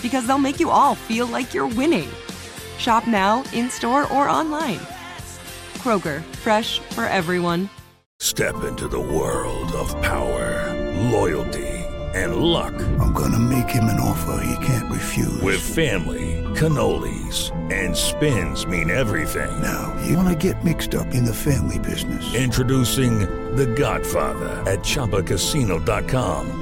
because they'll make you all feel like you're winning. Shop now, in store, or online. Kroger, fresh for everyone. Step into the world of power, loyalty, and luck. I'm gonna make him an offer he can't refuse. With family, cannolis, and spins mean everything. Now, you wanna get mixed up in the family business. Introducing The Godfather at ChumbaCasino.com.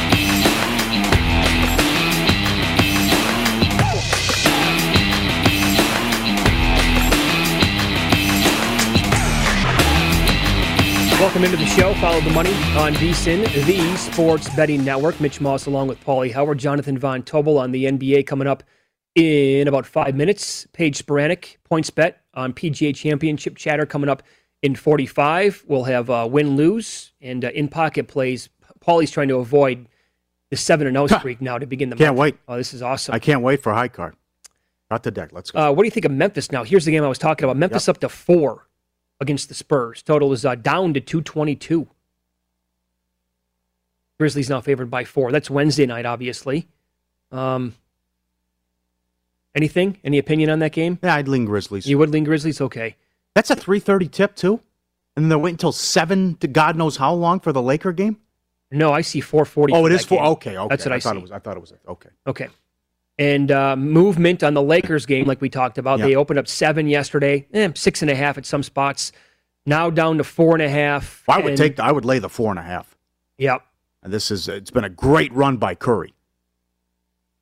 Welcome into the show. Follow the money on VSIN, the Sports Betting Network. Mitch Moss along with Paulie Howard, Jonathan Von Tobel on the NBA coming up in about five minutes. Paige Spiranac, points bet on PGA Championship chatter coming up in 45. We'll have uh, win lose and uh, in pocket plays. Paulie's trying to avoid the 7 and 0 streak now to begin the Can't month. wait. Oh, this is awesome. I can't wait for high card. Got the deck. Let's go. Uh, what do you think of Memphis now? Here's the game I was talking about. Memphis up to four against the Spurs. Total is uh, down to 222. Grizzlies now favored by four. That's Wednesday night, obviously. Um, anything? Any opinion on that game? yeah, I'd lean Grizzlies. You would lean Grizzlies? Okay. That's a 3:30 tip too, and then they're waiting until seven to God knows how long for the Laker game. No, I see 440. Oh, it is that four. game. Okay, okay. That's what I, thought see. it was. I thought it was. Okay. Okay. And uh, movement on the Lakers game, like we talked about, Yeah. they opened up seven yesterday, eh, six and a half at some spots. Now down to four and a half. I would and- take. I would lay the four and a half. Yep. And this is. It's been a great run by Curry.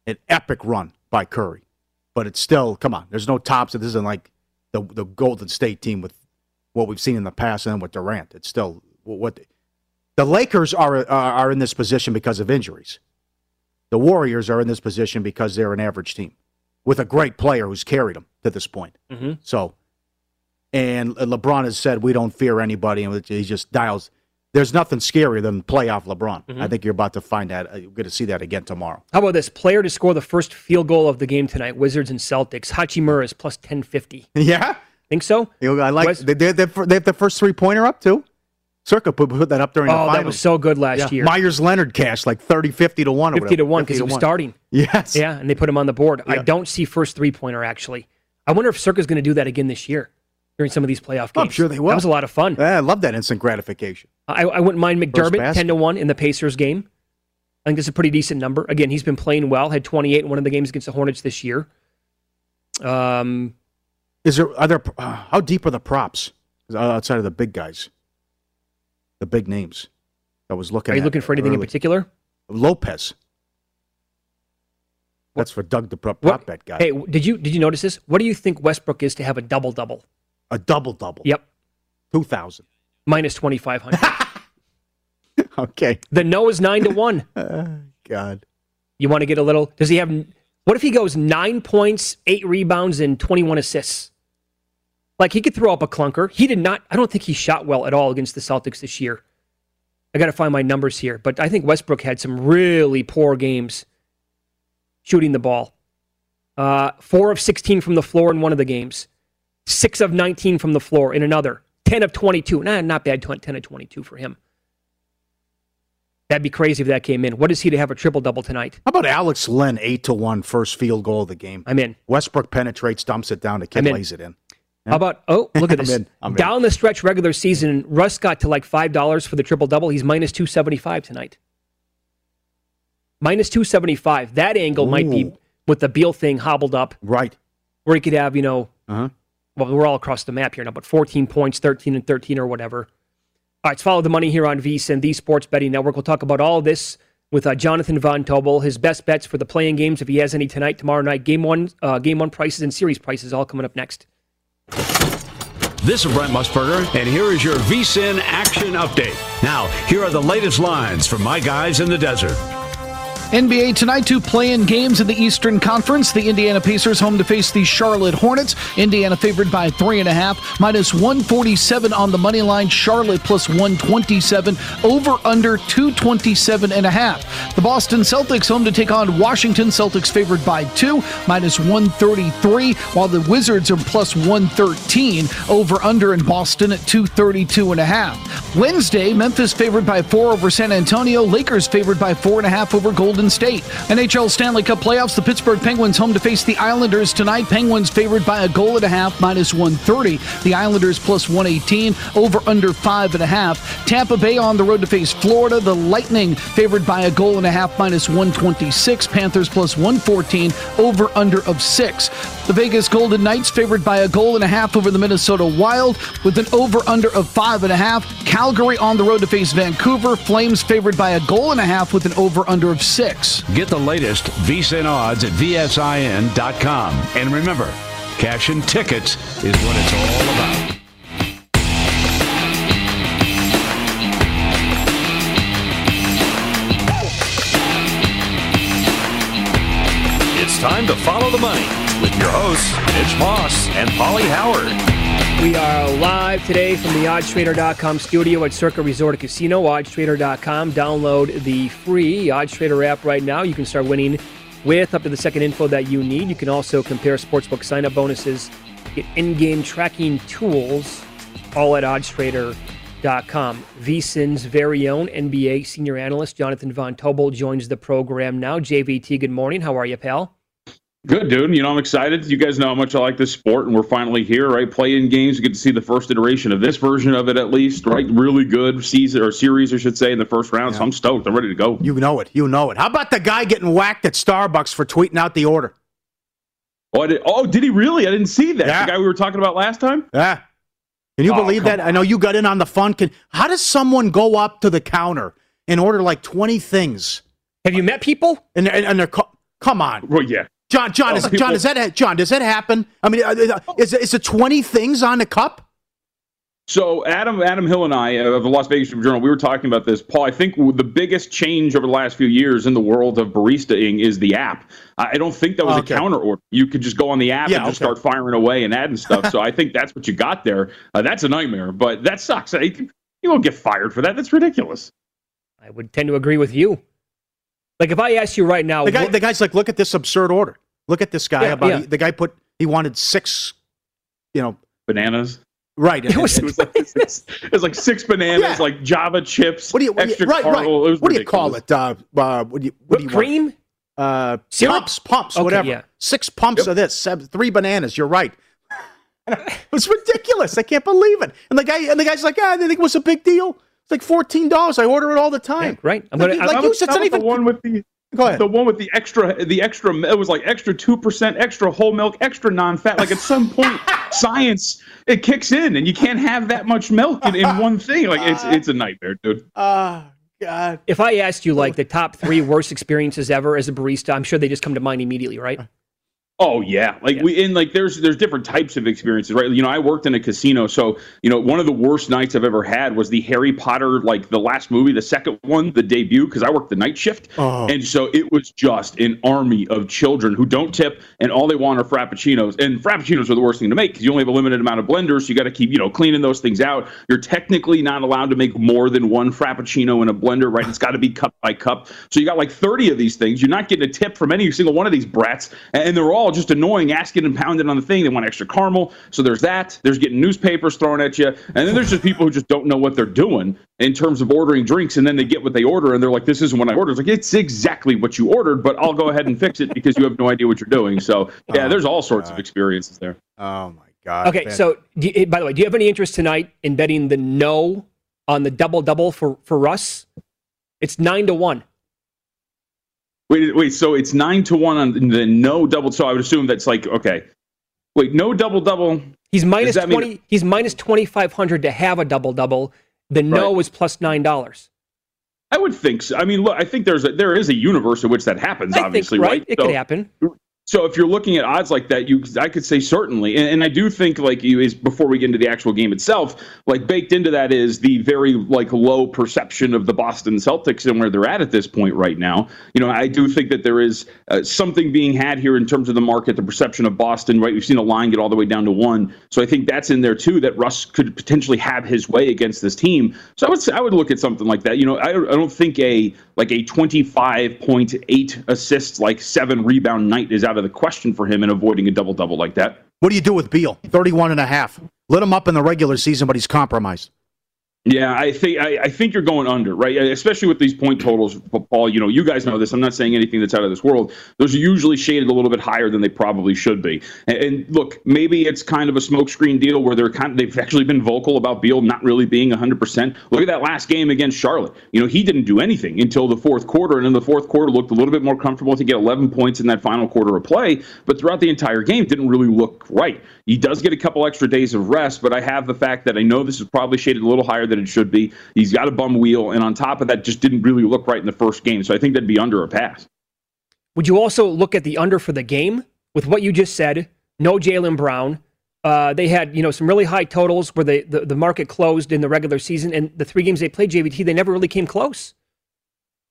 An epic run by Curry, but it's still. Come on, there's no tops. This isn't like the the Golden State team with what we've seen in the past and with Durant. It's still what the Lakers are, are in this position because of injuries. The Warriors are in this position because they're an average team with a great player who's carried them to this point. hmm So, and LeBron has said we don't fear anybody, and he just dials. There's nothing scarier than playoff LeBron. Mhm. I think you're about to find that. uh, You're going to see that again tomorrow. How about this player to score the first field goal of the game tonight? Wizards and Celtics. Hachimura is plus ten fifty. Yeah, Think so? I like. Wes- They, they, they they have the first three pointer up too. Circa put, put that up during the Oh, finals. that was so good last Yeah. year. Meyers Leonard cash like 30, 50 to one. or Fifty to one because he was one. starting. Yes. Yeah, and they put him on the board. I don't see first three pointer actually. I wonder if Circa's going to do that again this year during some of these playoff games. I'm sure they will. That was a lot of fun. Yeah, I love that instant gratification. I, I wouldn't mind McDermott ten to one in the Pacers game. I think that's a pretty decent number. Again, he's been playing well. Had 28 in one of the games against the Hornets this year. Um, Is there are there uh, how deep are the props outside of the big guys, the big names? I was looking. are you looking for anything in particular? Lopez. That's for Doug the prop, prop bet guy. Hey, did you did you notice this? What do you think Westbrook is to have a double double? A double double. Yep, Two thousand. minus 2500. Okay. the no is nine to one. Uh, God. You want to get a little? Does he have? What if he goes nine points, eight rebounds, and 21 assists? Like he could throw up a clunker. He did not, I don't think he shot well at all against the Celtics this year. I got to find my numbers here, but I think Westbrook had some really poor games shooting the ball. Uh, four of 16 from the floor in one of the games, six of 19 from the floor in another, 10 of 22. Nah, not bad, 10 of 22 for him. That'd be crazy if that came in. What is he to have a triple double tonight? How about Alex Len, eight to one, first field goal of the game? I'm in. Westbrook penetrates, dumps it down. The kid lays it in. How about oh look at this in. I'm in. down the stretch regular season? Russ got to like five dollars for the triple double. He's minus two seventy five tonight. Minus two seventy five. That angle might be with the Beal thing hobbled up, Right. where he could have you know. Uh-huh. Well, we're all across the map here now, but fourteen points, thirteen and thirteen or whatever. All right, let's follow the money here on VSIN, the Sports Betting Network. We'll talk about all this with uh, Jonathan Von Tobel, his best bets for the play-in games if he has any tonight, tomorrow night, game one, uh, game one prices and series prices all coming up next. This is Brent Musburger, and here is your VSIN action update. Now, here are the latest lines from my guys in the desert. NBA tonight, two play-in games in the Eastern Conference. The Indiana Pacers home to face the Charlotte Hornets. Indiana favored by three and a half, minus 147 on the money line. Charlotte plus 127, over under 227 and a half. The Boston Celtics home to take on Washington. Celtics favored by two, minus 133, while the Wizards are plus 113, over under in Boston at 232 and a half. Wednesday, Memphis favored by four over San Antonio. Lakers favored by four and a half over Golden State. NHL Stanley Cup playoffs. The Pittsburgh Penguins home to face the Islanders tonight. Penguins favored by a goal and a half, minus 130. The Islanders plus 118, over under five and a half. Tampa Bay on the road to face Florida. The Lightning favored by a goal and a half, minus 126. Panthers plus 114, over under of six. The Vegas Golden Knights favored by a goal and a half over the Minnesota Wild with an over under of five and a half. Calgary on the road to face Vancouver. Flames favored by a goal and a half with an over under of six. Get the latest VSIN odds at VSIN.com. And remember, cash and tickets is what it's all about. It's time to follow the money with your hosts, Mitch Moss and Paulie Howard. We are live today from the oddstrader.com studio at Circa Resort Casino. Oddstrader.com. Download the free OddsTrader app right now. You can start winning with up to the second info that you need. You can also compare sportsbook sign-up bonuses, get in-game tracking tools, all at oddstrader.com. VSIN's very own NBA senior analyst Jonathan Von Tobel joins the program now. JVT, good morning. How are you, pal? Good, dude. You know, I'm excited. You guys know how much I like this sport, and we're finally here, right? Play-in games. You get to see the first iteration of this version of it, at least, right? Really good season or series, I should say, in the first round. So I'm stoked. I'm ready to go. You know it. You know it. How about the guy getting whacked at Starbucks for tweeting out the order? Oh, did, oh, did he really? I didn't see that. Yeah. The guy we were talking about last time. Yeah. Can you Oh, believe come that? I know you got in on the fun. Can, how does someone go up to the counter and order like 20 things? Have you met people? And, and, and they're, come on. Well, yeah. John, John, Oh, is, people- John, does that, ha- John, does that happen? I mean, uh, uh, is, is it 20 things on the cup? So Adam, Adam Hill and I of the Las Vegas Journal, we were talking about this. Paul, I think the biggest change over the last few years in the world of baristaing is the app. I don't think that was Okay. a counter order. You could just go on the app Yeah, and just okay. start firing away and adding stuff. so I think that's what you got there. Uh, that's a nightmare, but that sucks. I, you won't get fired for that. That's ridiculous. I would tend to agree with you. Like if I asked you right now, The, guy, what- the guy's like, look at this absurd order. Look at this guy. Yeah, about yeah. He, the guy put, he wanted six, you know, Bananas. right. It was, like, six, it was like six bananas, Yeah. like Java chips, What do you, what do you- extra right, right. caramel. It was What do you call it? Uh, uh, what do you, what do whipped you want? cream? uh, Syrup? pumps, pumps, Okay, whatever. yeah. Six pumps of this, seven, three bananas. You're right. it was ridiculous. I can't believe it. And the guy, and the guy's like, ah, I didn't think it was a big deal. It's like fourteen dollars. I order it all the time. Yeah, right. I'm Like, gonna- like How you said, it's not even. the one with the Go ahead. the one with the extra the extra it was like extra 2% extra whole milk extra non-fat like at some point science it kicks in and you can't have that much milk in, in one thing like it's it's a nightmare dude Oh God. If I asked you like the top three worst experiences ever as a barista, I'm sure they just come to mind immediately, right? Uh, Oh yeah, like yeah. we in like there's there's different types of experiences, right? You know, I worked in a casino, so you know one of the worst nights I've ever had was the Harry Potter, like the last movie, the second one, the debut, because I worked the night shift, oh. and so it was just an army of children who don't tip, and all they want are frappuccinos, and frappuccinos are the worst thing to make because you only have a limited amount of blenders, so you got to keep you know cleaning those things out. You're technically not allowed to make more than one frappuccino in a blender, right? It's got to be cup by cup, so you got like 30 of these things. You're not getting a tip from any single one of these brats, and they're all just annoying, asking and pounding on the thing. They want extra caramel. So there's that. There's getting newspapers thrown at you. And then there's just people who just don't know what they're doing in terms of ordering drinks. And then they get what they order and they're like, this isn't what I ordered. It's like, it's exactly what you ordered, but I'll go ahead and fix it because you have no idea what you're doing. So yeah, oh, there's all sorts God. of experiences there. Oh my God. Okay. Man. So you, by the way, do you have any interest tonight in betting the no on the double double for, for Russ? It's nine to one. Wait, wait. So it's nine to one on the no double. So I would assume that's like okay. Wait, no double double. He's minus twenty. Mean... He's minus twenty five hundred to have a double double. The no right. is plus nine dollars. I would think so. I mean, look, I think there's a, there is a universe in which that happens. I obviously, think, right? right? It so, could happen. So if you're looking at odds like that, you I could say certainly, and, and, I do think like you is before we get into the actual game itself, like baked into that is the very like low perception of the Boston Celtics and where they're at at this point right now. You know, I do think that there is uh, something being had here in terms of the market, the perception of Boston. Right, we've seen a line get all the way down to one, so I think that's in there too. That Russ could potentially have his way against this team. So I would say, I would look at something like that. You know, I, I don't think a like a 25.8 assists, like seven rebound night is out of the question for him in avoiding a double double like that. What do you do with Beal? 31 and a half. Lit him up in the regular season, but he's compromised. Yeah, I think I, I, think you're going under, right? Especially with these point totals, Paul. You know, you guys know this. I'm not saying anything that's out of this world. Those are usually shaded a little bit higher than they probably should be. And, and look, maybe it's kind of a smokescreen deal where they're kind of, they've actually been vocal about Beal not really being 100. percent Look at that last game against Charlotte. You know, he didn't do anything until the fourth quarter, and in the fourth quarter looked a little bit more comfortable to get 11 points in that final quarter of play. But throughout the entire game, didn't really look right. He does get a couple extra days of rest, but I have the fact that I know this is probably shaded a little higher than it should be. He's got a bum wheel, and on top of that, just didn't really look right in the first game. So I think that'd be under a pass. Would you also look at the under for the game with what you just said? No Jaylen Brown. Uh, they had you know some really high totals where they, the the market closed in the regular season, and the three games they played JVT, they never really came close.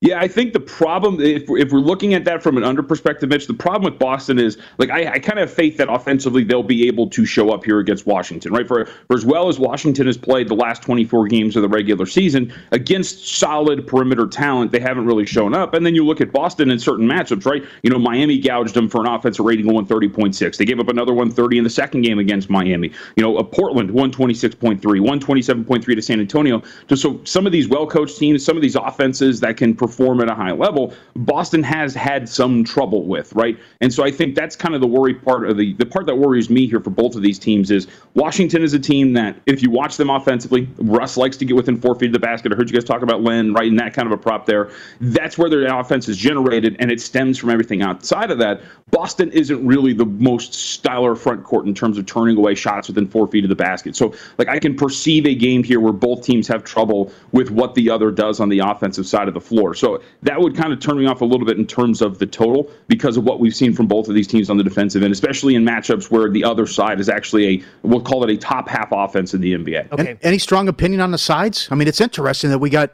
Yeah, I think the problem, if, if we're looking at that from an under perspective, Mitch, the problem with Boston is like I, I kind of have faith that offensively they'll be able to show up here against Washington, right? For, for as well as Washington has played the last 24 games of the regular season against solid perimeter talent, they haven't really shown up. And then you look at Boston in certain matchups, right? You know, Miami gouged them for an offensive rating of 130.6. They gave up another 130 in the second game against Miami. You know, Portland 126.3, 127.3 to San Antonio. Just so some of these well coached teams, some of these offenses that can perform perform at a high level, Boston has had some trouble with, right? And so I think that's kind of the worry part of the the part that worries me here for both of these teams is Washington is a team that if you watch them offensively, Russ likes to get within four feet of the basket. I heard you guys talk about Len, right, and that kind of a prop there. That's where their offense is generated, and it stems from everything outside of that. Boston isn't really the most stellar front court in terms of turning away shots within four feet of the basket. So, like, I can perceive a game here where both teams have trouble with what the other does on the offensive side of the floor. So that would kind of turn me off a little bit in terms of the total because of what we've seen from both of these teams on the defensive end, especially in matchups where the other side is actually a we'll call it a top half offense in the NBA. Okay. And, any strong opinion on the sides? I mean, it's interesting that we got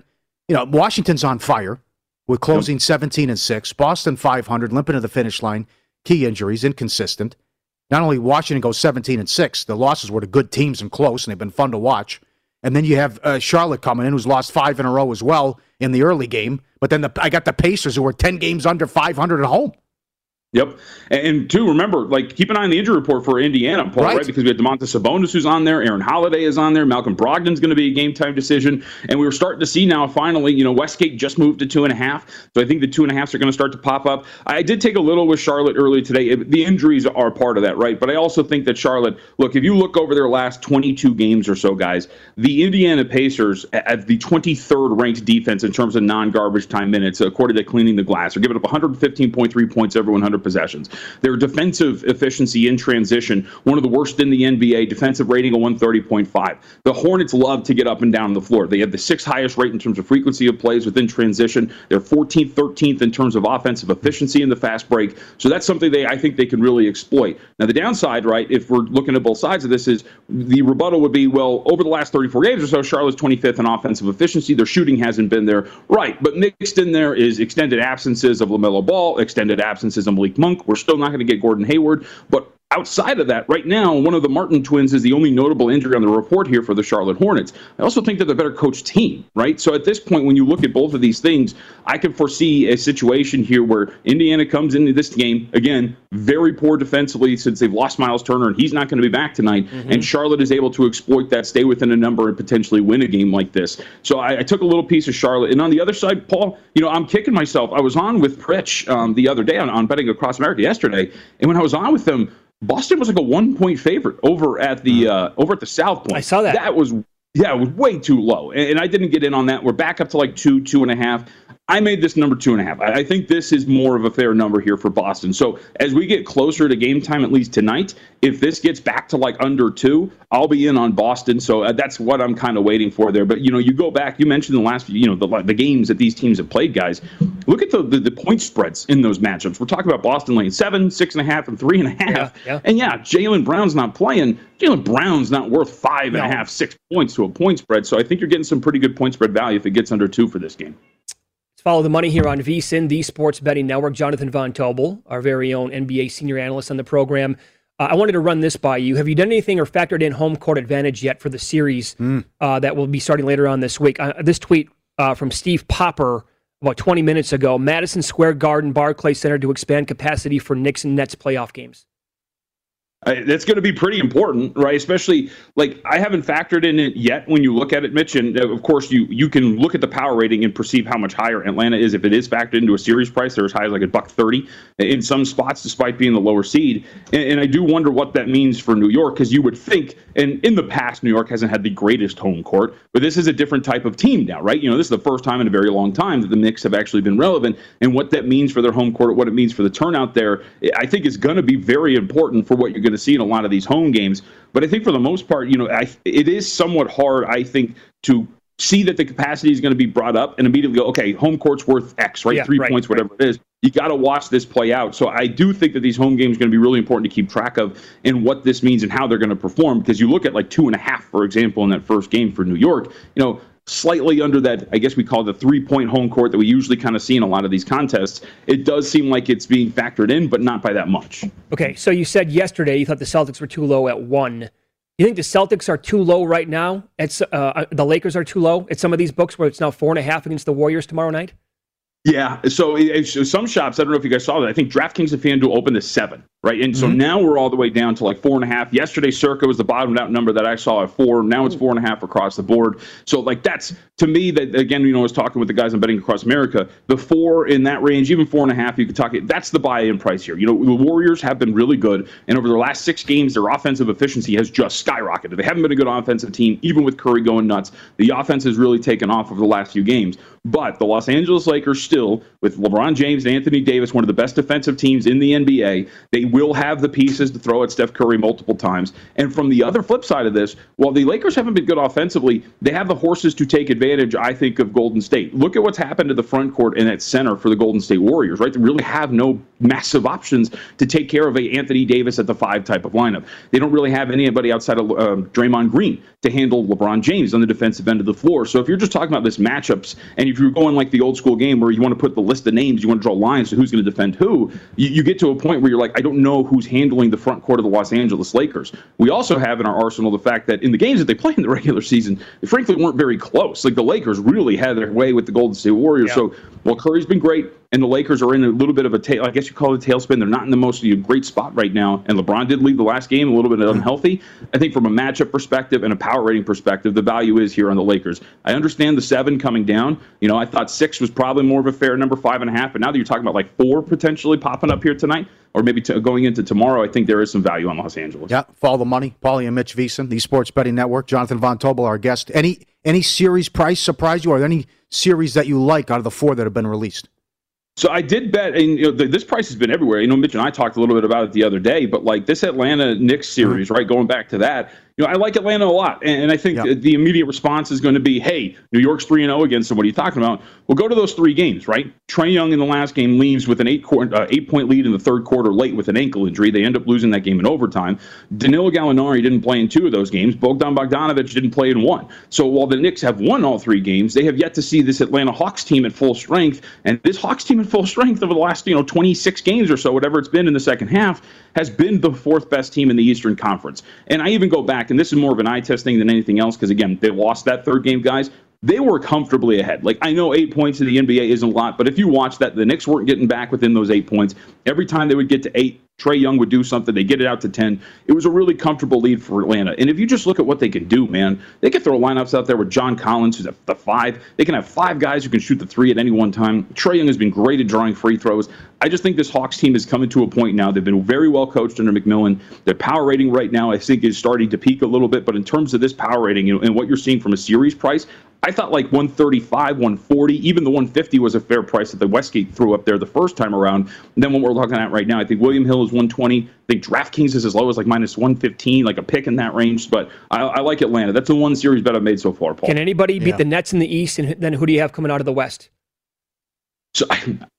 you know Washington's on fire with closing yep. 17 and six, Boston 500, limping to the finish line, key injuries, inconsistent. Not only Washington goes 17 and six, the losses were to good teams and close, and they've been fun to watch. And then you have uh, Charlotte coming in, who's lost five in a row as well in the early game. But then the, I got the Pacers, who were 10 games under 500 at home. Yep. And two, remember, like keep an eye on the injury report for Indiana, Paul, right? right? Because we had Domantas Sabonis who's on there, Aaron Holiday is on there, Malcolm Brogdon's going to be a game time decision, and we were starting to see now finally, you know, Westgate just moved to two and a half, so I think the two and a halfs are going to start to pop up. I did take a little with Charlotte early today. The injuries are part of that, right? But I also think that Charlotte, look, if you look over their last 22 games or so, guys, the Indiana Pacers at the 23rd ranked defense in terms of non-garbage time minutes, according to Cleaning the Glass, are giving up 115.3 points every 100 possessions. Their defensive efficiency in transition, one of the worst in the NBA, defensive rating of 130.5. The Hornets love to get up and down the floor. They have the sixth highest rate in terms of frequency of plays within transition. They're 14th, 13th in terms of offensive efficiency in the fast break. So that's something they I think they can really exploit. Now the downside, right, if we're looking at both sides of this, is the rebuttal would be, well, over the last 34 games or so, Charlotte's 25th in offensive efficiency. Their shooting hasn't been there, right? But mixed in there is extended absences of LaMelo Ball, extended absences of Malik Monk. We're still not going to get Gordon Hayward, but outside of that, right now, one of the Martin twins is the only notable injury on the report here for the Charlotte Hornets. I also think that they're the better coached team, right? So at this point, when you look at both of these things, I can foresee a situation here where Indiana comes into this game, again, very poor defensively since they've lost Miles Turner and he's not going to be back tonight. Mm-hmm. And Charlotte is able to exploit that, stay within a number, and potentially win a game like this. So I, I took a little piece of Charlotte. And on the other side, Paul, you know, I'm kicking myself. I was on with Pritch um, the other day on, on Betting Across America yesterday. And when I was on with them, Boston was like a one point favorite over at the uh, over at the South Point. I saw that. That was yeah, it was way too low, and, and I didn't get in on that. We're back up to like two, two and a half. I made this number two and a half. I think this is more of a fair number here for Boston. So as we get closer to game time, at least tonight, if this gets back to like under two, I'll be in on Boston. So uh, that's what I'm kind of waiting for there. But you know, you go back. You mentioned the last, you know, the, the games that these teams have played, guys. Look at the, the, the point spreads in those matchups. We're talking about Boston laying seven, six and a half, and three and a half. Yeah, yeah. And yeah, Jaylen Brown's not playing. Jaylen Brown's not worth five and no. a half, six points to a point spread. So I think you're getting some pretty good point spread value if it gets under two for this game. Follow the money here on VSIN, the Sports Betting Network. Jonathan Von Tobel, our very own NBA senior analyst on the program. Uh, I wanted to run this by you. Have you done anything or factored in home court advantage yet for the series mm. uh, that will be starting later on this week? Uh, this tweet uh, from Steve Popper about 20 minutes ago Madison Square Garden Barclay Center to expand capacity for Knicks and Nets playoff games. That's going to be pretty important, right? Especially like I haven't factored in it yet. When you look at it, Mitch, and uh, of course you you can look at the power rating and perceive how much higher Atlanta is if it is factored into a series price. They're as high as like a buck thirty in some spots, despite being the lower seed. And, and I do wonder what that means for New York, because you would think, and in the past, New York hasn't had the greatest home court, but this is a different type of team now, right? You know, this is the first time in a very long time that the Knicks have actually been relevant, and what that means for their home court, what it means for the turnout there, I think is going to be very important for what you're going to see in a lot of these home games. But I think for the most part, you know, I, it is somewhat hard, I think, to see that the capacity is going to be brought up and immediately go, okay, home court's worth X, right? Yeah, Three right, points, whatever right. it is. You got to watch this play out. So I do think that these home games are going to be really important to keep track of and what this means and how they're going to perform. Because you look at like two and a half, for example, in that first game for New York, you know, slightly under that, I guess we call the three point home court that we usually kind of see in a lot of these contests. It does seem like it's being factored in, but not by that much. Okay, so you said yesterday you thought the Celtics were too low at one. You think the Celtics are too low right now? It's uh, uh, the Lakers are too low at some of these books where it's now four and a half against the Warriors tomorrow night. Yeah, so it, some shops, I don't know if you guys saw that. I think DraftKings and FanDuel opened to seven right? And so mm-hmm. now we're all the way down to like four and a half. Yesterday, Circa was the bottomed out number that I saw at four. Now it's four and a half across the board. So like that's to me that again, you know, I was talking with the guys I'm betting across America. The four in that range, even four and a half, you could talk. That's the buy-in price here. You know, the Warriors have been really good, and over their last six games, their offensive efficiency has just skyrocketed. They haven't been a good offensive team, even with Curry going nuts. The offense has really taken off over the last few games. But the Los Angeles Lakers still, with LeBron James and Anthony Davis, one of the best defensive teams in the NBA, they will have the pieces to throw at Steph Curry multiple times. And from the other flip side of this, while the Lakers haven't been good offensively, they have the horses to take advantage, I think, of Golden State. Look at what's happened to the front court and at center for the Golden State Warriors, right? They really have no massive options to take care of a Anthony Davis at the five type of lineup. They don't really have anybody outside of uh, Draymond Green to handle LeBron James on the defensive end of the floor. So if you're just talking about this matchups, and if you're going like the old school game where you want to put the list of names, you want to draw lines to who's going to defend who, you, you get to a point where you're like, I don't know who's handling the front court of the Los Angeles Lakers. We also have in our arsenal the fact that in the games that they play in the regular season, they frankly weren't very close. Like the Lakers really had their way with the Golden State Warriors. Yeah. So while Curry's been great, and the Lakers are in a little bit of a tail. I guess you call it a tailspin. They're not in the most great spot right now. And LeBron did leave the last game a little bit unhealthy. I think from a matchup perspective and a power rating perspective, the value is here on the Lakers. I understand the seven coming down. You know, I thought six was probably more of a fair number, five and a half. But now that you're talking about like four potentially popping up here tonight, or maybe going into tomorrow, I think there is some value on Los Angeles. Yeah, follow the money. Paulie and Mitch VSIN, the Sports Betting Network. Jonathan Von Tobel, our guest. Any any series price surprise you? Are there any series that you like out of the four that have been released? So I did bet, and you know, the, this price has been everywhere. You know, Mitch and I talked a little bit about it the other day, but like this Atlanta Knicks series, mm-hmm. right? Going back to that, you know, I like Atlanta a lot, and, and I think yep. the immediate response is going to be, "Hey, New York's three and zero oh against them. What are you talking about?" Well, go to those three games, right? Trae Young in the last game leaves with an eight uh, eight point lead in the third quarter, late with an ankle injury. They end up losing that game in overtime. Danilo Gallinari didn't play in two of those games. Bogdan Bogdanovic didn't play in one. So while the Knicks have won all three games, they have yet to see this Atlanta Hawks team at full strength, and this Hawks team at full strength over the last you know 26 games or so, whatever it's been in the second half, has been the fourth best team in the Eastern Conference. And I even go back, and this is more of an eye test thing than anything else, because again, they lost that third game, guys. They were comfortably ahead. Like I know eight points in the NBA isn't a lot, but if you watch that, the Knicks weren't getting back within those eight points. Every time they would get to eight, Trae Young would do something. They get it out to 10. It was a really comfortable lead for Atlanta. And if you just look at what they can do, man, they can throw lineups out there with John Collins, who's at the five. They can have five guys who can shoot the three at any one time. Trae Young has been great at drawing free throws. I just think this Hawks team is coming to a point now. They've been very well coached under McMillan. Their power rating right now, I think, is starting to peak a little bit. But in terms of this power rating and what you're seeing from a series price, I thought like 135, 140, even the 150 was a fair price that the Westgate threw up there the first time around. And then what we're looking at right now, I think William Hill is 120. I think DraftKings is as low as like minus 115, like a pick in that range. But I, I like Atlanta. That's the one series bet I've made so far, Paul. Can anybody beat yeah. the Nets in the East? And then who do you have coming out of the West? So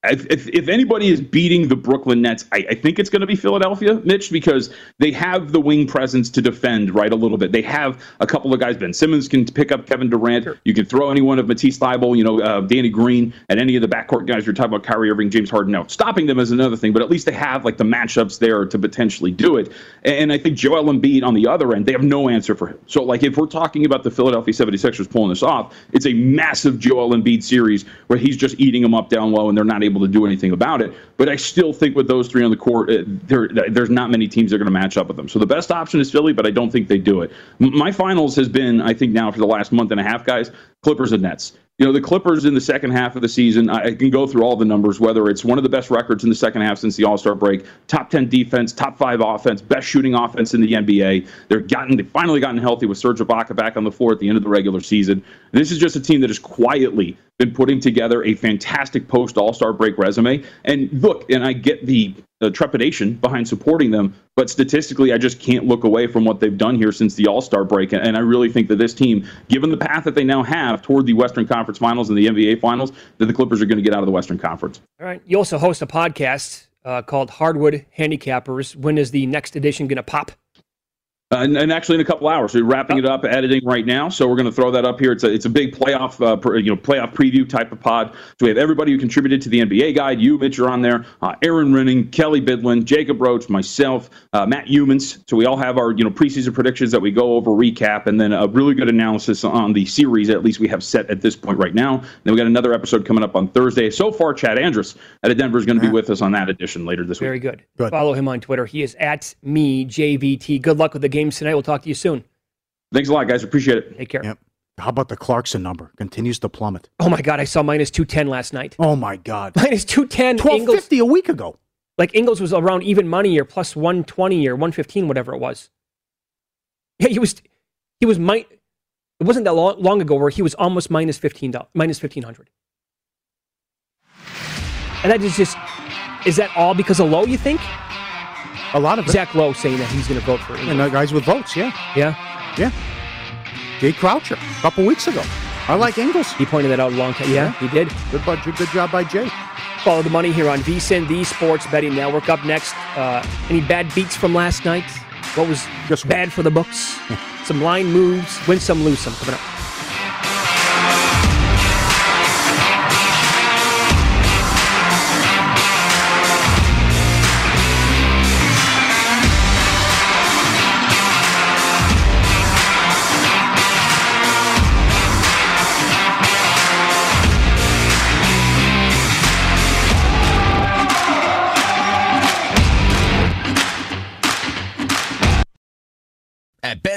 if, if anybody is beating the Brooklyn Nets, I, I think it's going to be Philadelphia, Mitch, because they have the wing presence to defend right a little bit. They have a couple of guys. Ben Simmons can pick up Kevin Durant. Sure. You can throw anyone of Matisse Thybulle, you know, uh, Danny Green, and any of the backcourt guys. You're talking about Kyrie Irving, James Harden. Now, stopping them is another thing, but at least they have like the matchups there to potentially do it. And I think Joel Embiid on the other end, they have no answer for him. So, like, if we're talking about the Philadelphia 76ers pulling this off, it's a massive Joel Embiid series where he's just eating them up down low and they're not able to do anything about it. But I still think with those three on the court, there, there's not many teams that are going to match up with them. So the best option is Philly, but I don't think they do it. My finals has been, I think now for the last month and a half, guys, Clippers and Nets you know, the Clippers in the second half of the season, I can go through all the numbers, whether it's one of the best records in the second half since the All Star break, top 10 defense, top five offense, best shooting offense in the NBA. They're gotten, they've finally gotten healthy with Serge Ibaka back on the floor at the end of the regular season. This is just a team that has quietly been putting together a fantastic post All Star break resume. And look, and I get the the trepidation behind supporting them. But statistically, I just can't look away from what they've done here since the All Star break. And I really think that this team, given the path that they now have toward the Western Conference Finals and the NBA Finals, that the Clippers are going to get out of the Western Conference. All right. You also host a podcast uh, called Hardwood Handicappers. When is the next edition going to pop? Uh, and, and, actually, in a couple hours, we're wrapping it up, editing right now. So we're going to throw that up here. It's a it's a big playoff, uh, pr- you know, playoff preview type of pod. So we have everybody who contributed to the NBA guide. You, Mitch, are on there. Uh, Aaron Renning, Kelly Bidlin, Jacob Roach, myself, uh, Matt Youmans. So we all have our you know preseason predictions that we go over, recap, and then a really good analysis on the series. At least we have set at this point right now. Then we got another episode coming up on Thursday. So far, Chad Andrus out of Denver is going to be with us on that edition later this Very week. Very good. good. Follow him on Twitter. He is at me JVT. Good luck with the games tonight. We'll talk to you soon. Thanks a lot, guys. Appreciate it. Take care. Yep. How about the Clarkson number? Continues to plummet. Oh my God, I saw minus two ten last night. Oh my God, minus two ten. Twelve fifty a week ago. Like Ingles was around even money or plus one twenty or one fifteen, whatever it was. Yeah, he was. He was my. It wasn't that long, long ago where he was almost minus fifteen minus fifteen hundred. And that is just. Is that all because of Lowe? You think? A lot of it. Zach Lowe saying that he's going to vote for Ingles. And guys with votes, yeah. Yeah. Yeah. Jay Croucher a couple weeks ago. I like Ingles. He pointed that out a long time. Yeah, he did. Good, good job by Jay. Follow the money here on VSIN, the Sports Betting Network. Up next, uh, any bad beats from last night? What was Just bad for the books? some line moves, win some, lose some. Coming up.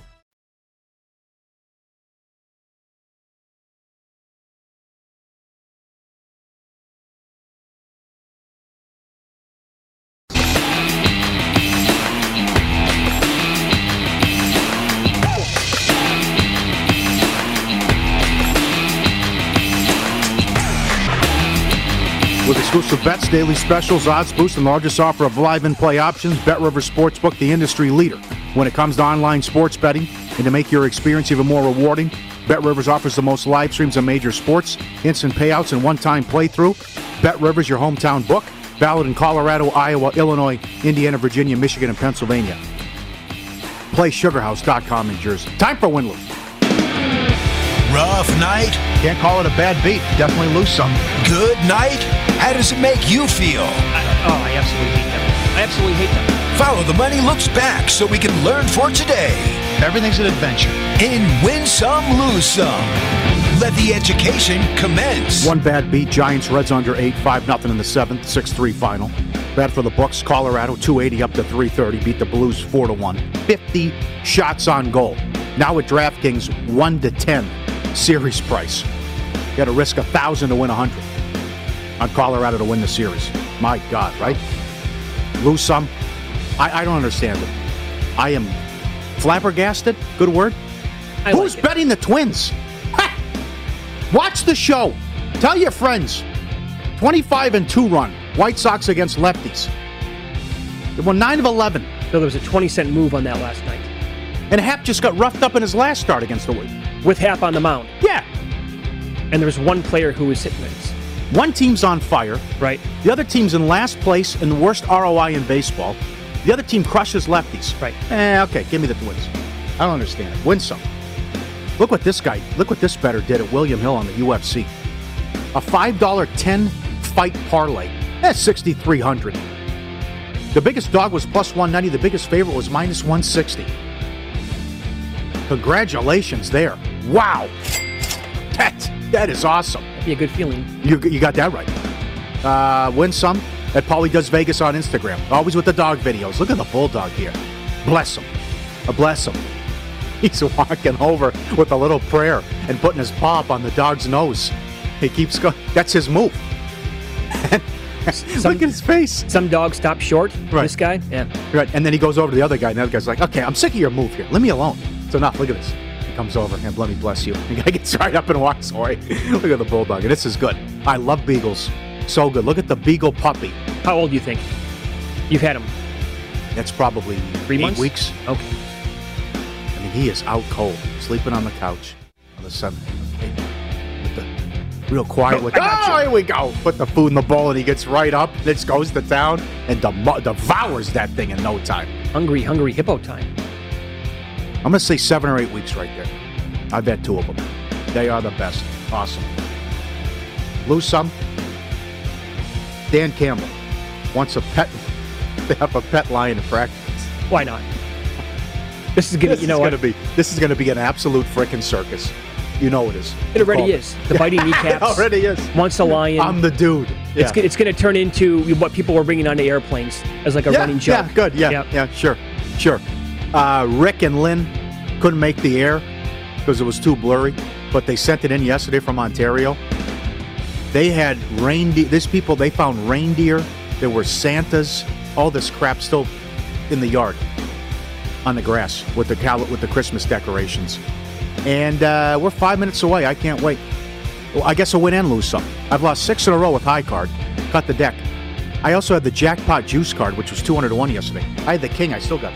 Exclusive bets, daily specials, odds boost, and largest offer of live and play options, Bet Rivers Sportsbook, the industry leader when it comes to online sports betting. And to make your experience even more rewarding, Bet Rivers offers the most live streams of major sports, instant payouts, and one-time playthrough. Bet Rivers, your hometown book, valid in Colorado, Iowa, Illinois, Indiana, Virginia, Michigan, and Pennsylvania. Play SugarHouse.com in Jersey. Time for win lose. Rough night? Can't call it a bad beat. Definitely lose some. Good night? How does it make you feel? Oh, I absolutely hate them. I absolutely hate them. Follow the Money Looks Back so we can learn for today. Everything's an adventure. In Win Some, Lose Some. Let the education commence. One bad beat, Giants, Reds under 8, 5 nothing in the seventh, 6 3 final. Bad for the Bucks, Colorado 280 up to 330, beat the Blues 4 to 1. 50 shots on goal. Now at DraftKings, 1 to 10 series price. You got to risk a 1000 to win a 100 on Colorado to win the series. My God, right? Lose some. I, I don't understand it. I am flabbergasted. Good word. Who's betting the Twins? Ha! Watch the show. Tell your friends. 25 and 2 run. White Sox against lefties. They won 9 of 11. So there was a 20 cent move on that last night. And Happ just got roughed up in his last start against the Wizards. With Happ on the mound. Yeah. And there was one player who was hitting this. One team's on fire. Right. The other team's in last place and the worst ROI in baseball. The other team crushes lefties. Right. Eh, okay, give me the Twins. I don't understand it. Win some. Look what this guy, look what this bettor did at William Hill on the UFC. A $5 10 fight parlay. That's 6,300. The biggest dog was plus 190. The biggest favorite was minus 160. Congratulations there. Wow. That, that is awesome. Be a good feeling. You, you got that right. Uh, win some at Paulie Does Vegas on Instagram. Always with the dog videos. Look at the bulldog here. Bless him. Uh, bless him. He's walking over with a little prayer and putting his paw up on the dog's nose. He keeps going. That's his move. Some, Look at his face. Some dogs stop short. Right. This guy, yeah. Right, and then he goes over to the other guy, and the other guy's like, "Okay, I'm sick of your move here. Leave me alone." It's enough. Look at this. He comes over and let me bless you. The guy gets right up and walks away. Look at the bulldog. And this is good. I love beagles. So good. Look at the beagle puppy. How old do you think? You've had him That's probably three eight months. weeks. Okay. I mean, he is out cold, sleeping on the couch on the sun. With real quiet with. Oh, here we go. Put the food in the bowl, and he gets right up. This goes to town and devours that thing in no time. Hungry, hungry hippo time. I'm gonna say seven or eight weeks right there. I've had two of them. They are the best. Awesome. Lose some. Dan Campbell wants a pet. They have a pet lion in practice. Why not? This is gonna, This you know is gonna be. This is gonna be an absolute freaking circus. You know it is. It already is. The biting kneecaps. it already is. Once a lion. I'm the dude. Yeah. It's, it's going to turn into what people were bringing onto airplanes as like a yeah, running joke. Yeah, good. Yeah, yeah, sure, sure. Uh, Rick and Lynn couldn't make the air because it was too blurry, but they sent it in yesterday from Ontario. They had reindeer. These people they found reindeer. There were Santas. All this crap still in the yard on the grass with the cal- with the Christmas decorations. And uh, we're five minutes away. I can't wait. Well, I guess I'll win and lose some. I've lost six in a row with high card. Cut the deck. I also had the jackpot juice card, which was 200 to 1 yesterday. I had the king. I still got.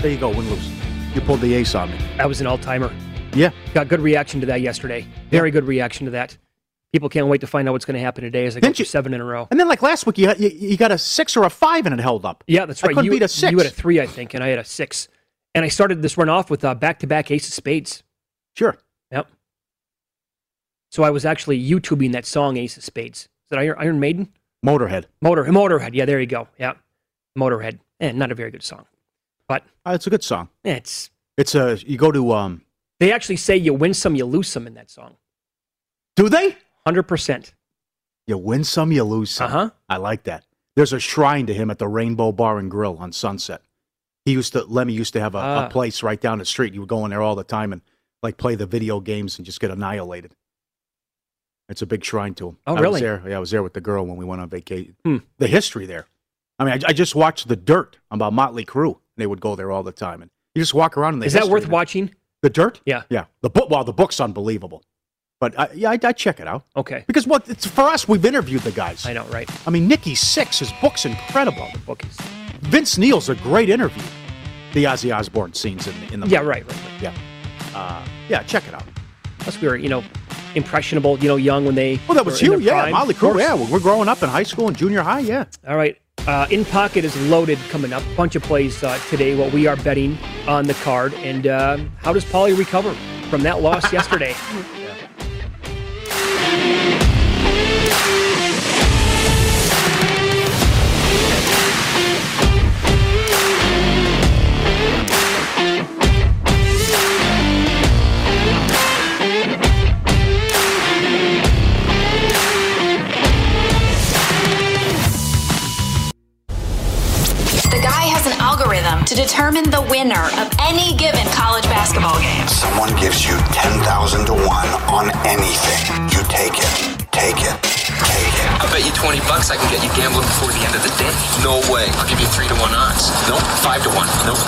There you go. Win lose. You pulled the ace on me. That was an all timer. Yeah. Got good reaction to that yesterday. Very good reaction to that. People can't wait to find out what's going to happen today as I go you- seven in a row. And then, like last week, you, you, you got a six or a five and it held up. Yeah, that's I right. couldn't you, beat a six. You had a three, I think, and I had a six. And I started this run off with uh, back-to-back ace of spades. Sure. Yep. So I was actually YouTubing that song Ace of Spades. Is that Iron, Iron Maiden? Motorhead. Motor Motorhead. Yeah, there you go. Yeah. Motorhead. And not a very good song. But Uh, it's a good song. it's It's a you go to um. they actually say you win some, you lose some in that song. Do they? Hundred percent. You win some, you lose some. Uh-huh. I like that. There's a shrine to him at the Rainbow Bar and Grill on Sunset. He used to Lemmy used to have a, Ah. a place right down the street. You would go in there all the time and like play the video games and just get annihilated. It's a big shrine to him. Oh, I was really? there. Yeah, I was there with the girl when we went on vacation. Hmm. The history there. I mean, I, I just watched The Dirt about Motley Crue. They would go there all the time, and you just walk around. The Is that worth there. watching? The Dirt? Yeah. Yeah. The book. Well, the book's unbelievable. But I, yeah, I, I check it out. Okay. Because what it's for us, we've interviewed the guys. I know, right? I mean, Nikki Sixx, his book's incredible. The book is. Vince Neil's a great interview. The Ozzy Osbourne scenes in, in the Yeah, right, right, right. Yeah, uh, yeah, check it out. Plus, we were, you know, impressionable, you know, young when they. Well, that was you, yeah. prime. Motley Crue, yeah. We're growing up in high school and junior high, yeah. All right. Uh, in pocket is loaded coming up. A Bunch of plays uh, today. What we are betting on the card, and uh, how does Paulie recover from that loss yesterday? The to determine the winner of any given college basketball game. Someone gives you 10,000 to 1 on anything. You take it. Take it. Take it. I bet you 20 bucks I can get you gambling before the end of the day. No way. I'll give you 3 to 1 odds. Nope. 5 to 1. Nope.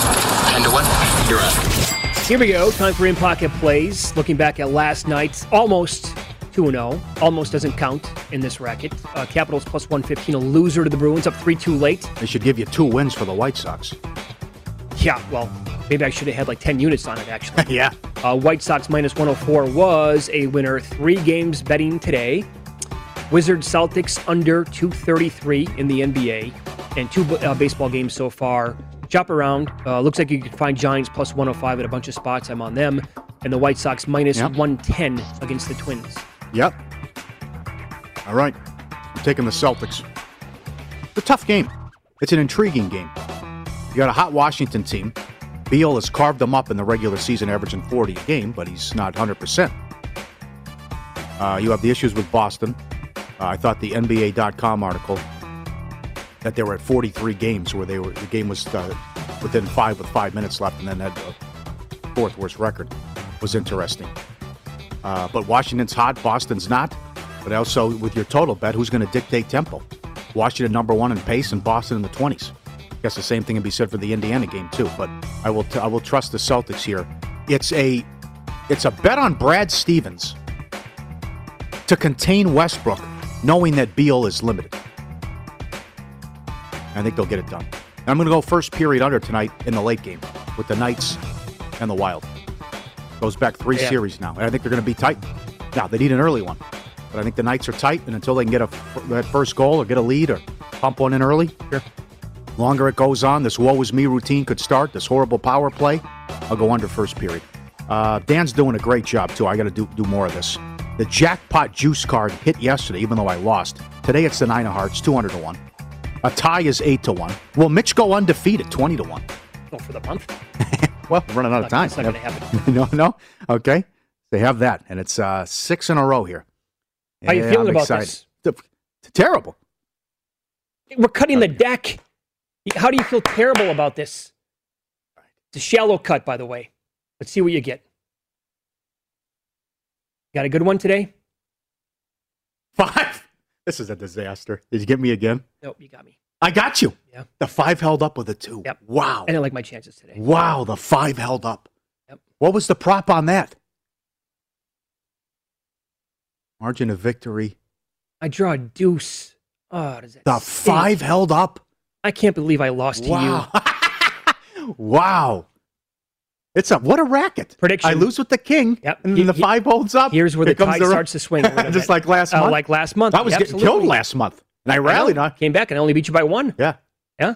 10 to 1. You're out. Here we go. Time for in pocket plays. Looking back at last night's almost 2 0. Almost doesn't count in this racket. Uh, Capitals plus 115, a loser to the Bruins, up 3 2 late. They should give you two wins for the White Sox. Yeah, well, maybe I should have had like 10 units on it, actually. yeah. Uh, White Sox minus 104 was a winner. Three games betting today. Wizards Celtics under 233 in the NBA, and two uh, baseball games so far. Chop around. Uh, looks like you can find Giants plus 105 at a bunch of spots. I'm on them. And the White Sox minus Yep. 110 against the Twins. Yep. All right. I'm taking the Celtics. It's a tough game. It's an intriguing game. You got a hot Washington team. Beal has carved them up in the regular season, averaging 40 a game, but he's not 100%. Uh, you have the issues with Boston. Uh, I thought the NBA.com article that they were at 43 games where they were the game was uh, within five with five minutes left, and then had the fourth worst record was interesting. Uh, but Washington's hot, Boston's not. But also with your total bet, who's going to dictate tempo? Washington number one in pace, and Boston in the 20s. Guess the same thing can be said for the Indiana game too. But I will t- I will trust the Celtics here. It's a it's a bet on Brad Stevens to contain Westbrook, knowing that Beal is limited. I think they'll get it done. And I'm going to go first period under tonight in the late game with the Knights and the Wild. Goes back three Yeah. series now, and I think they're going to be tight. Now they need an early one, but I think the Knights are tight, and until they can get a that first goal or get a lead or pump one in early, longer it goes on, this woe is me routine could start. This horrible power play, I'll go under first period. Uh, Dan's doing a great job too. I got to do do more of this. The jackpot juice card hit yesterday, even though I lost. Today it's the nine of hearts, two hundred to one. A tie is eight to one. Will Mitch go undefeated, twenty to one? Oh, for the month. Well, we're running out of time. It's not going to happen. no, no. Okay. They have that, and it's uh, six in a row here. How you Yeah, feeling I'm about excited. this? Terrible. We're cutting the deck. How do you feel terrible about this? It's a shallow cut, by the way. Let's see what you get. Got a good one today? Five. This is a disaster. Did you get me again? Nope, you got me. I got you. Yeah. The five held up with a two. Yep. Wow. I didn't like my chances today. Wow. The five held up. Yep. What was the prop on that? Margin of victory. I draw a deuce. Oh, does that The stink? five held up. I can't believe I lost to you. Wow. It's a what a racket. Prediction. I lose with the king, Yep. and He- then the he- five holds up. Here's where Here the comes tide the- starts to swing. Just like last Uh, month. like last month. I was getting Absolutely. killed last month, and I I rallied. Huh? Came back and I only beat you by one. Yeah. Yeah.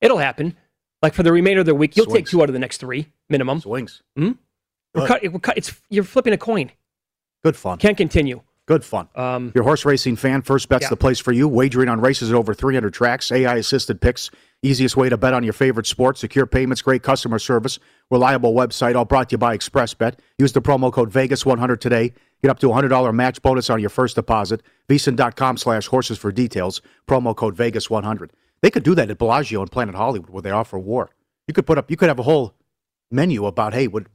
It'll happen. Like for the remainder of the week, you'll take two out of the next three minimum. Swings. Hmm? We're cut, we're cut, it's you're flipping a coin. Good fun. Can't continue. Good fun. Um, Your horse racing fan, ExpressBet's Yeah. the place for you. Wagering on races at over 300 tracks, AI assisted picks, easiest way to bet on your favorite sport, secure payments, great customer service, reliable website, all brought to you by ExpressBet. Use the promo code Vegas100 today. Get up to a $100 match bonus on your first deposit. VSiN.com slash horses for details. Promo code Vegas100. They could do that at Bellagio and Planet Hollywood where they offer war. You could put up, you could have a whole menu about, hey, would,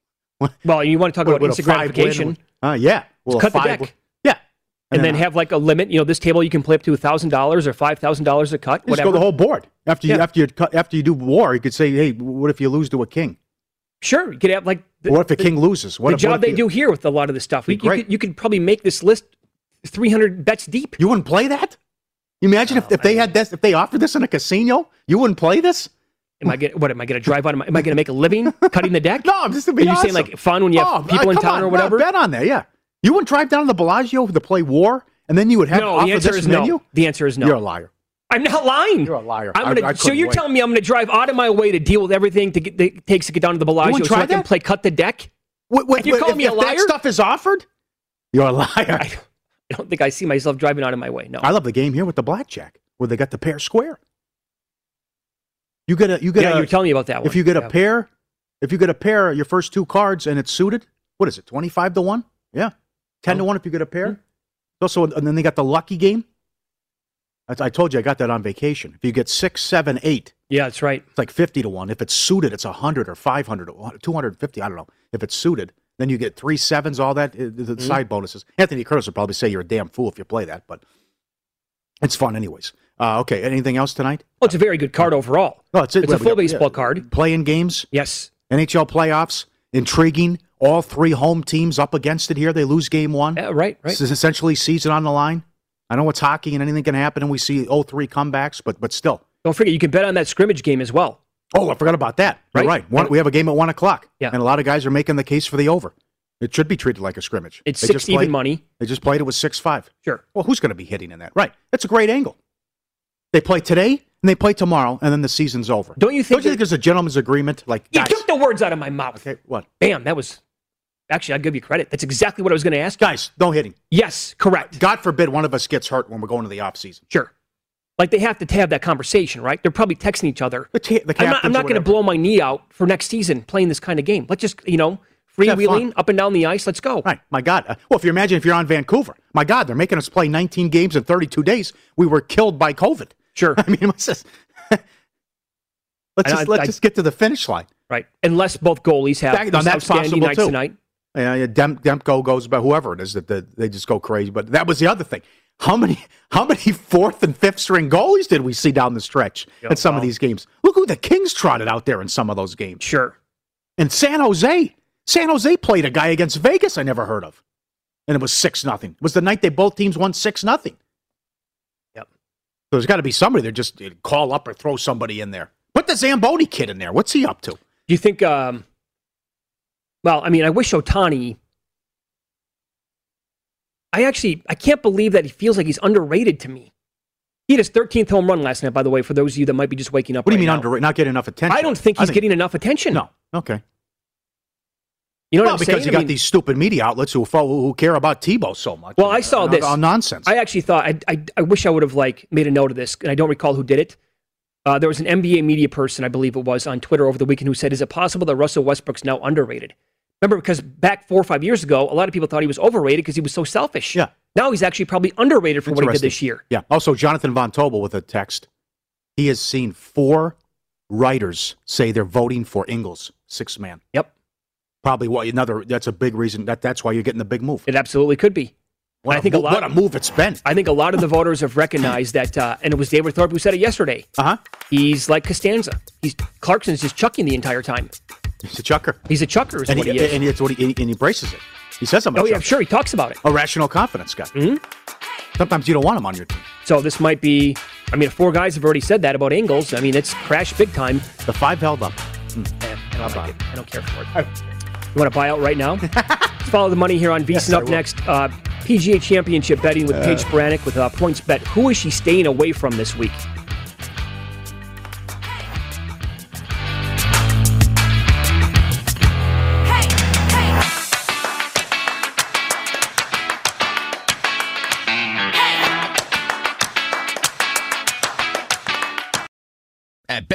well, you want to talk would- about would win- Uh, yeah. Well, cut the deck. Yeah. And, then have like a limit. You know, this table you can play up to thousand dollars or five thousand dollars a cut. Just Whatever. go the whole board. After you Yeah. after you cut, after you do war, you could say, "Hey, what if you lose to a king? Sure, you could have like the, what if a the- king loses? What the if, job what they you, do here with a lot of this stuff. You, could, you could probably make this list three hundred bets deep. You wouldn't play that? You imagine if, if they had this, if they offered this in a casino, you wouldn't play this? Am I get what? Am I to drive on? Am I, am I going to make a living cutting the deck? No, I'm just. Are you saying like fun when you have Oh, people uh, in town on, or no, whatever? bet on that. Yeah, you wouldn't drive down to the Bellagio to play war, and then you would have no, the answer this is menu. no. The answer is no. You're a liar. I'm not lying. You're a liar. I'm gonna, I so you're wait. telling me I'm going to drive out of my way to deal with everything to get, that it takes to get down to the Bellagio so try I can that? play cut the deck? What, what, And you're calling if, me a liar? that stuff is offered, you're a liar. I don't think I see myself driving out of my way. No. I love the game here with the blackjack, where they got the pair square. You get a you get yeah, a you were telling me about that one. if you get a pair, if you get a pair, your first two cards and it's suited, what is it? Twenty five to one? Yeah, ten Oh. to one if you get a pair. Hmm. Also, and then they got the lucky game. I, I told you I got that on vacation. If you get six, seven, eight, Yeah, that's right. it's like fifty to one. If it's suited, it's hundred or 500 or two hundred fifty. I don't know. If it's suited, then you get three sevens, all that uh, the Hmm. side bonuses. Anthony Curtis will probably say you're a damn fool if you play that, but it's fun anyways. Uh, okay, anything else tonight? Well, it's a very good card overall. No, it's, It's a full baseball card. Playing games, Yes. NHL playoffs, intriguing. All three home teams up against it here. They lose game one. Yeah, right, right. This is essentially season on the line. I know it's hockey and anything can happen, and we see 0-3 comebacks, but but still. Don't forget, you can bet on that scrimmage game as well. Oh, I forgot about that. You're Right? right. One, we have a game at one o'clock. Yeah. And a lot of guys are making the case for the over. It should be treated like a scrimmage. It's They six just even played- money. They just played it with six five. Sure. Well, who's going to be hitting in that? Right. That's a great angle. They play today and they play tomorrow, and then the season's over. Don't you think Don't you think there's a gentleman's agreement? Like, You guys, took the words out of my mouth. okay, what? Bam, that was. Actually, I'll give you credit. That's exactly what I was going to ask. you. Guys, no hitting. Yes, correct. God forbid one of us gets hurt when we're going to the off season. Sure. Like they have to have that conversation, right? They're probably texting each other. The, the I'm not, not going to blow my knee out for next season playing this kind of game. Let's just, you know, freewheeling up and down the ice. Let's go. Right. My God. Uh, well, if you imagine if you're on Vancouver, my God, they're making us play 19 games in 32 days. We were killed by COVID. Sure. I mean, what's this? let's And just, I- let's I- just get to the finish line. Right. Unless both goalies have That- no, that's outstanding possible nights too. tonight. Yeah, yeah, Dem- Demko goes, but whoever it is, that that they just go crazy. But that was the other thing. How many, how many fourth and fifth string goalies did we see down the stretch Yeah, in some of these games? Look who the Kings trotted out there in some of those games. Sure. And San Jose, San Jose played a guy against Vegas I never heard of, and it was six nothing. It was the night they both teams won six nothing. Yep. So there's got to be somebody that just uh, call up or throw somebody in there. Put the Zamboni kid in there. What's he up to? Do you think? Um, well, I mean, I wish Ohtani. I actually, I can't believe that he feels like he's underrated to me. He had his 13th home run last night, by the way, for those of you that might be just waking up. What do you right mean now. underrated? Not getting enough attention? I don't think I he's getting enough attention. No. Okay. You know well, what I'm because saying? you I got mean- these stupid media outlets who follow, who care about Tebow so much. Well, I saw this all nonsense. I actually thought I, I, I wish I would have like made a note of this, and I don't recall who did it. Uh, there was an NBA media person, I believe it was, on Twitter over the weekend who said, "Is it possible that Russell Westbrook's now underrated?" Remember, because back four or five years ago, a lot of people thought he was overrated because he was so selfish. Yeah. Now he's actually probably underrated for what he did this year. Yeah. Also, Jonathan Von Tobel with a text. He has seen four writers say they're voting for Ingles, six man. Yep. Probably what another. That's a big reason. That that's why you're getting the big move. It absolutely could be. What, I a, think a lot. what a move it's been. I think a lot of the voters have recognized that, uh, and it was David Thorpe who said it yesterday. Uh huh. He's like Costanza. He's Clarkson's just chucking the entire time. He's a chucker. He's a chucker, is and what he, he is. and it's what he, and he embraces it. He says I'm oh yeah, chucker. sure. He talks about it. A rational confidence guy. hmm Sometimes you don't want him on your team. So this might be. I mean, four guys have already said that about Ingles. I mean, it's crashed big time. The five held up. Eh, I don't like. I don't care for it. You want to buy out right now? Follow the money here on VSiN Yes, up next. Uh, PGA Championship betting with Uh. Paige Spiranac with uh, PointsBet. Who is she staying away from this week?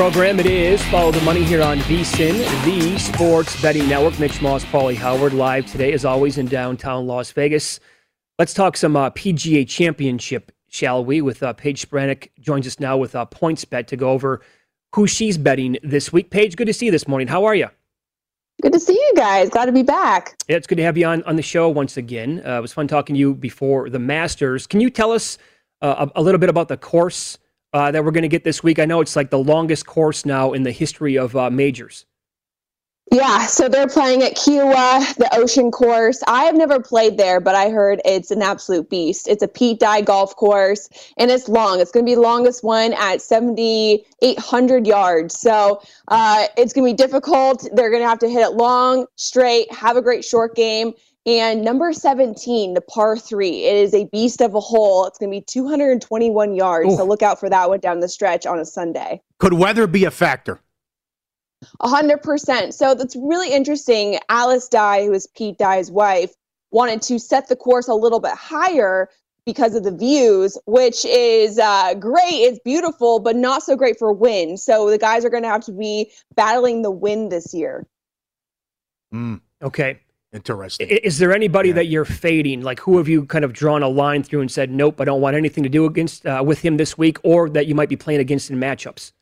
Program, it is Follow the Money here on VSIN, the Sports Betting Network. Mitch Moss, Paulie Howard, live today, as always, in downtown Las Vegas. Let's talk some uh, PGA Championship, shall we? With uh, Paige Spiranac joins us now with uh, PointsBet to go over who she's betting this week. Paige, good to see you this morning. How are you? Good to see you guys. Glad to be back. Yeah, it's good to have you on, on the show once again. Uh, it was fun talking to you before the Masters. Can you tell us uh, a, a little bit about the course uh, that we're going to get this week? I know it's like the longest course now in the history of uh, majors. Yeah, so they're playing at Kiawah, the ocean course. I have never played there, but I heard it's an absolute beast. It's a Pete Dye golf course, and it's long. It's going to be the longest one at 7,800 yards. So uh, it's going to be difficult. They're going to have to hit it long, straight, have a great short game. And number 17, the par three, it is a beast of a hole. It's going to be 221 yards. Ooh. So look out for that one down the stretch on a Sunday. Could weather be a factor? A hundred percent. So that's really interesting. Alice Dye, who is Pete Dye's wife, wanted to set the course a little bit higher because of the views, which is uh, great. It's beautiful, but not so great for wind. So the guys are going to have to be battling the wind this year. Mm, Okay. Interesting. Is there anybody that you're fading? Like, who have you kind of drawn a line through and said, nope, I don't want anything to do against uh, with him this week, or that you might be playing against in matchups?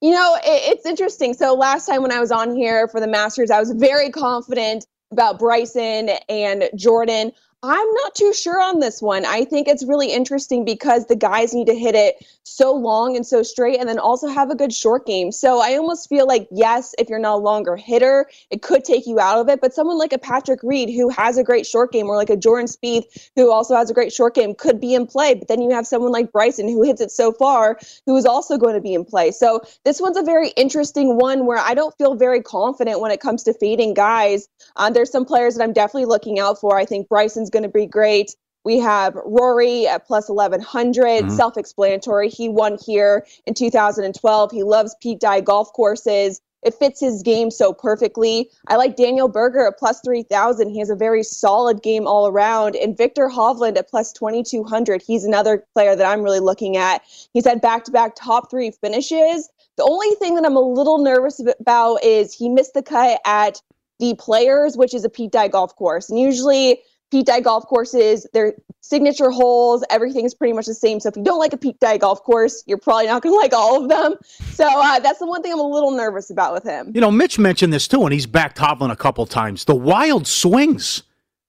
You know, it, it's interesting. So last time when I was on here for the Masters, I was very confident about Bryson and Jordan. I'm not too sure on this one. I think it's really interesting because the guys need to hit it so long and so straight and then also have a good short game. So I almost feel like, yes, if you're not a longer hitter, it could take you out of it. But someone like a Patrick Reed who has a great short game or like a Jordan Spieth who also has a great short game could be in play. But then you have someone like Bryson who hits it so far who is also going to be in play. So this one's a very interesting one where I don't feel very confident when it comes to fading guys. Uh, there's some players that I'm definitely looking out for. I think Bryson's going to be great. We have Rory at plus 1100, Mhm. self explanatory. He won here in 2012. He loves Pete Dye golf courses. It fits his game so perfectly. I like Daniel Berger at plus 3000. He has a very solid game all around. And Viktor Hovland at plus 2200. He's another player that I'm really looking at. He's had back to back top three finishes. The only thing that I'm a little nervous about is he missed the cut at the Players, which is a Pete Dye golf course. And usually, Pete Dye golf courses, their signature holes, everything's pretty much the same. So if you don't like a Pete Dye golf course, you're probably not going to like all of them. So uh, that's the one thing I'm a little nervous about with him. You know, Mitch mentioned this too, and he's backed Hovland a couple times. The wild swings.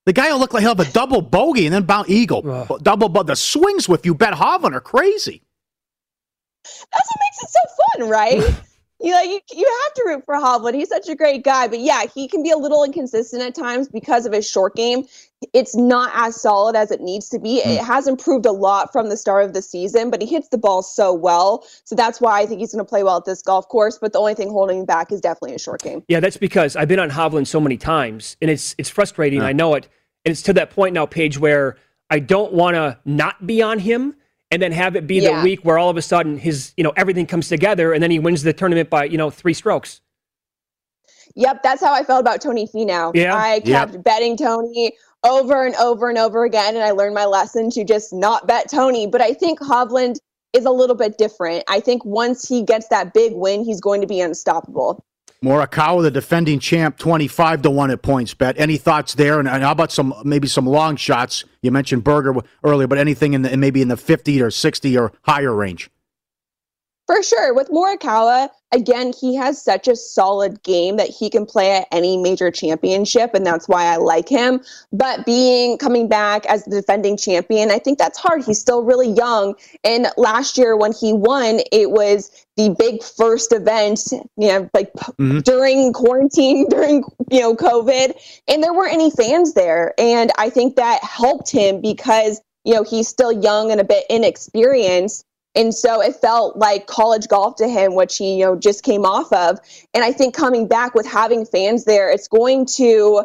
The guy will look like he'll have a double bogey and then bounce eagle. Double, but the swings with you bet Hovland are crazy. That's what makes it so fun, right? you like you, you have to root for Hovland. He's such a great guy, but yeah, he can be a little inconsistent at times because of his short game. It's not as solid as it needs to be. Hmm. It has improved a lot from the start of the season, but he hits the ball so well. So that's why I think he's going to play well at this golf course. But the only thing holding him back is definitely a short game. Yeah, that's because I've been on Hovland so many times, and it's it's frustrating. I know it, and it's to that point now, Paige, where I don't want to not be on him, and then have it be Yeah. the week where all of a sudden his you know everything comes together, and then he wins the tournament by you know three strokes. Yep, that's how I felt about Tony Finau. Yeah. I kept betting Tony over and over and over again, and I learned my lesson to just not bet Tony. But I think Hovland is a little bit different. I think once he gets that big win, he's going to be unstoppable. Morikawa, the defending champ, twenty-five to one at PointsBet. Any thoughts there? And, and how about some maybe some long shots? You mentioned Berger earlier, but anything in the maybe in the fifty or sixty or higher range. For sure. With Morikawa, again, he has such a solid game that he can play at any major championship, and that's why I like him. But being coming back as the defending champion, I think that's hard. He's still really young. And last year when he won, it was the big first event, you know, like mm-hmm. during quarantine, during, you know, COVID, and there weren't any fans there. And I think that helped him because, you know, he's still young and a bit inexperienced. And so it felt like college golf to him, which he, you know, just came off of. And I think coming back with having fans there, it's going to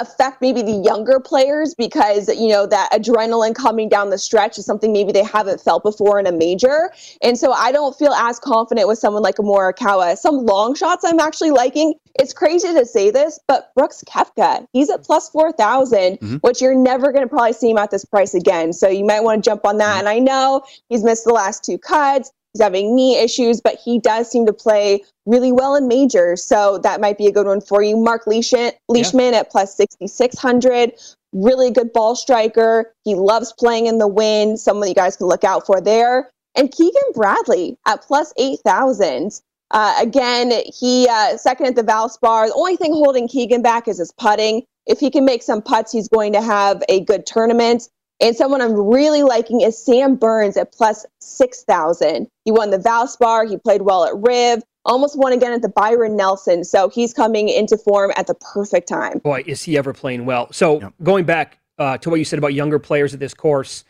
affect maybe the younger players because you know that adrenaline coming down the stretch is something maybe they haven't felt before in a major. And so i don't feel as confident with someone like a morikawa. Some long shots i'm actually liking. It's crazy to say this but Brooks Koepka he's at plus 4000 Mhm. which you're never going to probably see him at this price again. So you might want to jump on that. And i know he's missed the last two cuts He's having knee issues, but he does seem to play really well in majors. So that might be a good one for you. Mark Leishman, Leishman at plus 6,600. Really good ball striker. He loves playing in the wind. Someone you guys can look out for there. And Keegan Bradley at plus 8,000. Uh, again, he uh, second at the Valspar. The only thing holding Keegan back is his putting. If he can make some putts, he's going to have a good tournament. And someone I'm really liking is Sam Burns at plus 6,000. He won the Valspar. He played well at Riv. Almost won again at the Byron Nelson. So he's coming into form at the perfect time. Boy, is he ever playing well. So going back uh, to what you said about younger players at this course,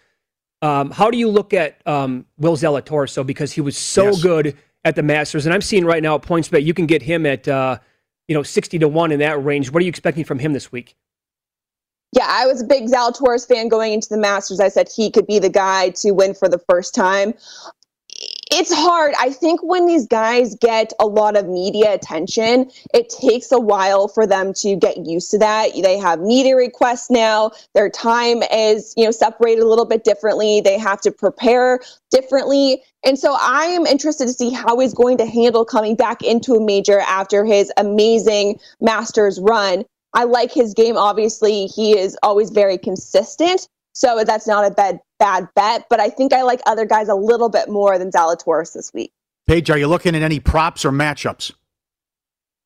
um, how do you look at um, Will Zalatoris? So because he was so Yes. good at the Masters, and I'm seeing right now at PointsBet you can get him at uh, you know 60 to one in that range. What are you expecting from him this week? Yeah, I was a big Zalatoris fan going into the Masters. I said he could be the guy to win for the first time. It's hard. I think when these guys get a lot of media attention, it takes a while for them to get used to that. They have media requests now. Their time is, you know, separated a little bit differently. They have to prepare differently. And so I am interested to see how he's going to handle coming back into a major after his amazing Masters run. I like his game. Obviously, he is always very consistent. So that's not a bad bad bet. But I think I like other guys a little bit more than Zalatoris this week. Paige, are you looking at any props or matchups?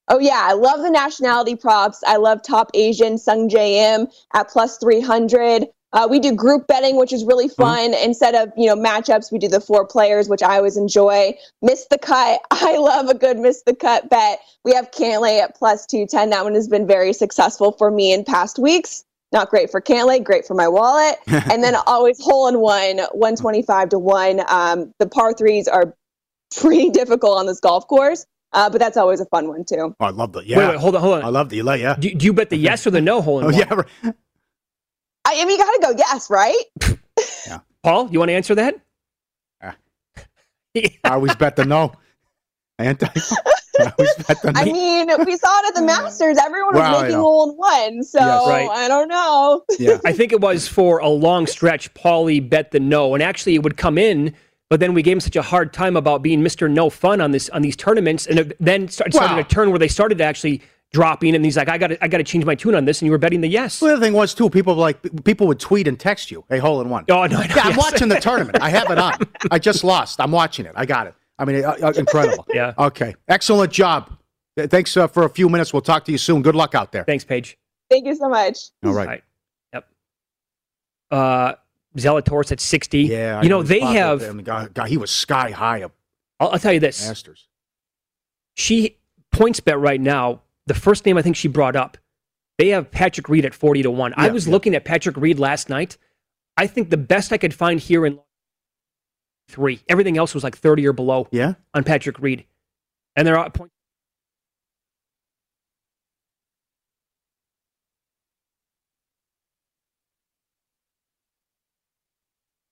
Oh yeah, I love the nationality props. I love top Asian Sungjae Im at plus 300. Uh, we do group betting, which is really fun. Instead of you know matchups, we do the four players, which I always enjoy. Miss the cut. I love a good miss the cut bet. We have Cantlay at plus 210. That one has been very successful for me in past weeks. Not great for Cantlay, great for my wallet. and then always hole in one, 125 to 1. Um, the par threes are pretty difficult on this golf course, uh, but that's always a fun one too. Oh, I love the yeah. Wait, wait, hold on, hold on. I love the yeah. Do, do you bet the yes or the no hole in Oh one? yeah. Right. I, I mean, you got to go yes, right? yeah. Paul, you want to answer that? Yeah, I always bet the no. Anti. I always bet the no. I mean, we saw it at the Masters. Everyone was Well, I making know. hole in one, so Yes. Right. I don't know. Yeah. I think it was for a long stretch. Paulie bet the no, and actually it would come in, but then we gave him such a hard time about being Mister No Fun on this on these tournaments, and it then started, started Wow. a turn where they started to actually dropping, and he's like, I got to I got to change my tune on this, and you were betting the yes. Well, the other thing was too. People like people would tweet and text you, "Hey, hole in one." Oh no, no yeah, I'm watching the tournament. I have it on. I just lost. I'm watching it. I got it. I mean, uh, uh, incredible. Yeah. Okay. Excellent job. Thanks uh, for a few minutes. We'll talk to you soon. Good luck out there. Thanks, Paige. Thank you so much. All right. Yep. Uh, Zalatoris at sixty. Yeah. I you know they have. there, and the guy, guy, he was sky high up I'll, I'll tell you this. Masters. she PointsBet right now. The first name I think she brought up, they have Patrick Reed at forty to one. I was yeah. looking at Patrick Reed last night. I think the best I could find here in three. Everything else was like thirty or below. Yeah. on Patrick Reed, and they're at point.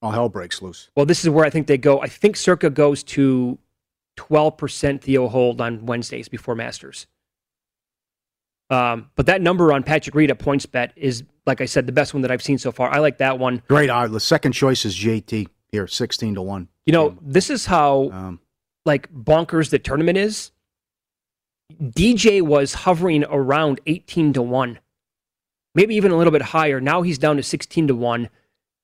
All hell breaks loose. Well, this is where I think they go. I think Circa goes to twelve percent Theo hold on Wednesdays before Masters. Um, but that number on Patrick Reed at PointsBet is, like I said, the best one that I've seen so far. I like that one. Great. Uh, the second choice is JT here, sixteen to one. You know, this is how Um, like bonkers the tournament is. DJ was hovering around 18 to 1, maybe even a little bit higher. Now he's down to 16 to 1.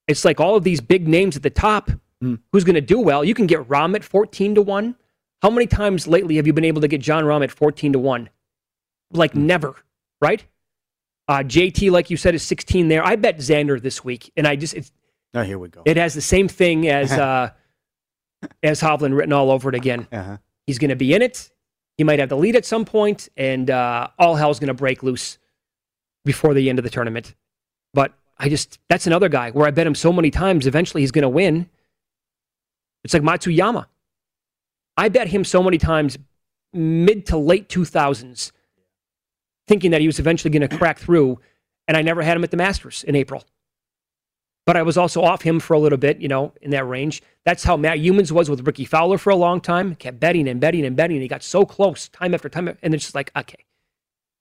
It's like all of these big names at the top. Hmm. Who's going to do well? You can get Rahm at 14 to 1. How many times lately have you been able to get Jon Rahm at 14 to 1? Like Hmm. never, right? Uh, JT, like you said, is 16 there. I bet Xander this week, and I just, it's, oh, here we go. it has the same thing as uh, as Hovland written all over it again. Uh-huh. He's going to be in it. He might have the lead at some point, and uh, all hell's going to break loose before the end of the tournament. But I just that's another guy where I bet him so many times. Eventually, he's going to win. It's like Matsuyama. I bet him so many times, mid to late two thousands, thinking that he was eventually going to crack through, and I never had him at the Masters in April but I was also off him for a little bit, you know, in that range. That's how Matt Youmans was with Rickie Fowler for a long time. Kept betting and betting and betting. And he got so close time after time, and it's just like, okay,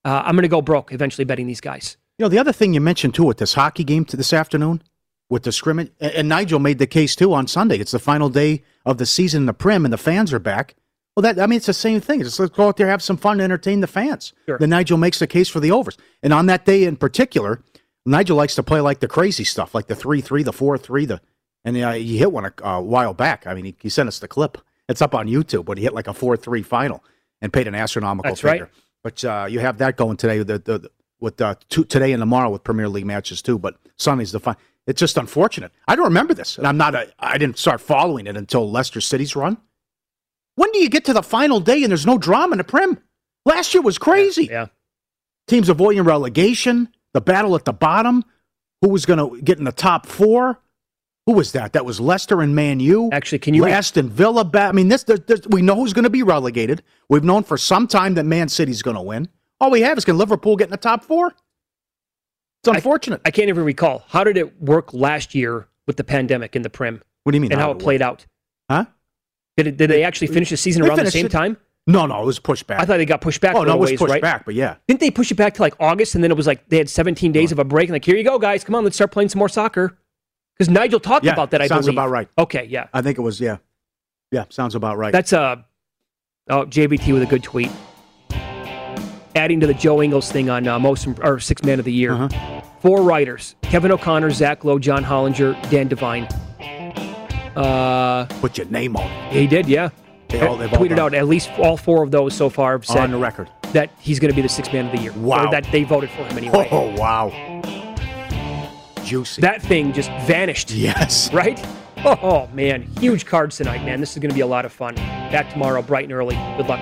uh, I'm going to go broke eventually betting these guys. You know, the other thing you mentioned too with this hockey game to this afternoon with the scrimmage, and, and Nigel made the case too on Sunday. It's the final day of the season in the Prem and the fans are back. Well, that I mean, it's the same thing. Just let's go out there, have some fun, entertain the fans. Sure. Then Nigel makes the case for the overs, and on that day in particular, Nigel likes to play like the crazy stuff, like the three three, the four three, the and uh, he hit one a, a while back. I mean, he, he sent us the clip. It's up on YouTube, but he hit like a four three final and paid an astronomical That's right. figure. But uh, you have that going today. The, the, the with uh, two, today and tomorrow with Premier League matches too. But Sunday's the fun. It's just unfortunate. I don't remember this, and I'm not. A, I didn't start following it until Leicester City's run. When do you get to the final day and there's no drama in the Prem? Last year was crazy. Yeah. Teams avoiding relegation, the battle at the bottom, who was going to get in the top four. Who was that? That was Leicester and Man U. Actually, can you Aston Villa? Ba- I mean, this, this, this we know who's going to be relegated. We've known for some time that Man City's going to win. All we have is can Liverpool get in the top four? It's unfortunate. I, can't even recall. How did it work last year with the pandemic in the Prem? What do you mean? And how, how it it played out? Huh? Did it, did they actually finish the season around the same it- time? No, no, it was pushed back. I thought they got pushed back. Oh, no, it was ways, pushed right? back, but yeah. Didn't they push it back to like August, and then it was like they had 17 days of a break, and like here you go, guys, come on, let's start playing some more soccer. Because Nigel talked Yeah, about that. I sounds believe. about right. Okay, yeah, I think it was, yeah. Yeah, sounds about right. that's uh oh JVT with a good tweet. Adding to the Joe Ingles thing on uh, most or six man of the year. Uh-huh. Four writers: Kevin O'Connor, Zach Lowe, John Hollinger, Dan Devine. Uh, Put your name on it. he did, yeah. They all- they've tweeted out at least all four of those so far have said on the record. that he's going to be the six man of the year. Wow. Or that they voted for him anyway. Oh, wow. Juicy. That thing just vanished. Yes. Right? Oh, man. Huge cards tonight, man. This is going to be a lot of fun. Back tomorrow, bright and early. Good luck.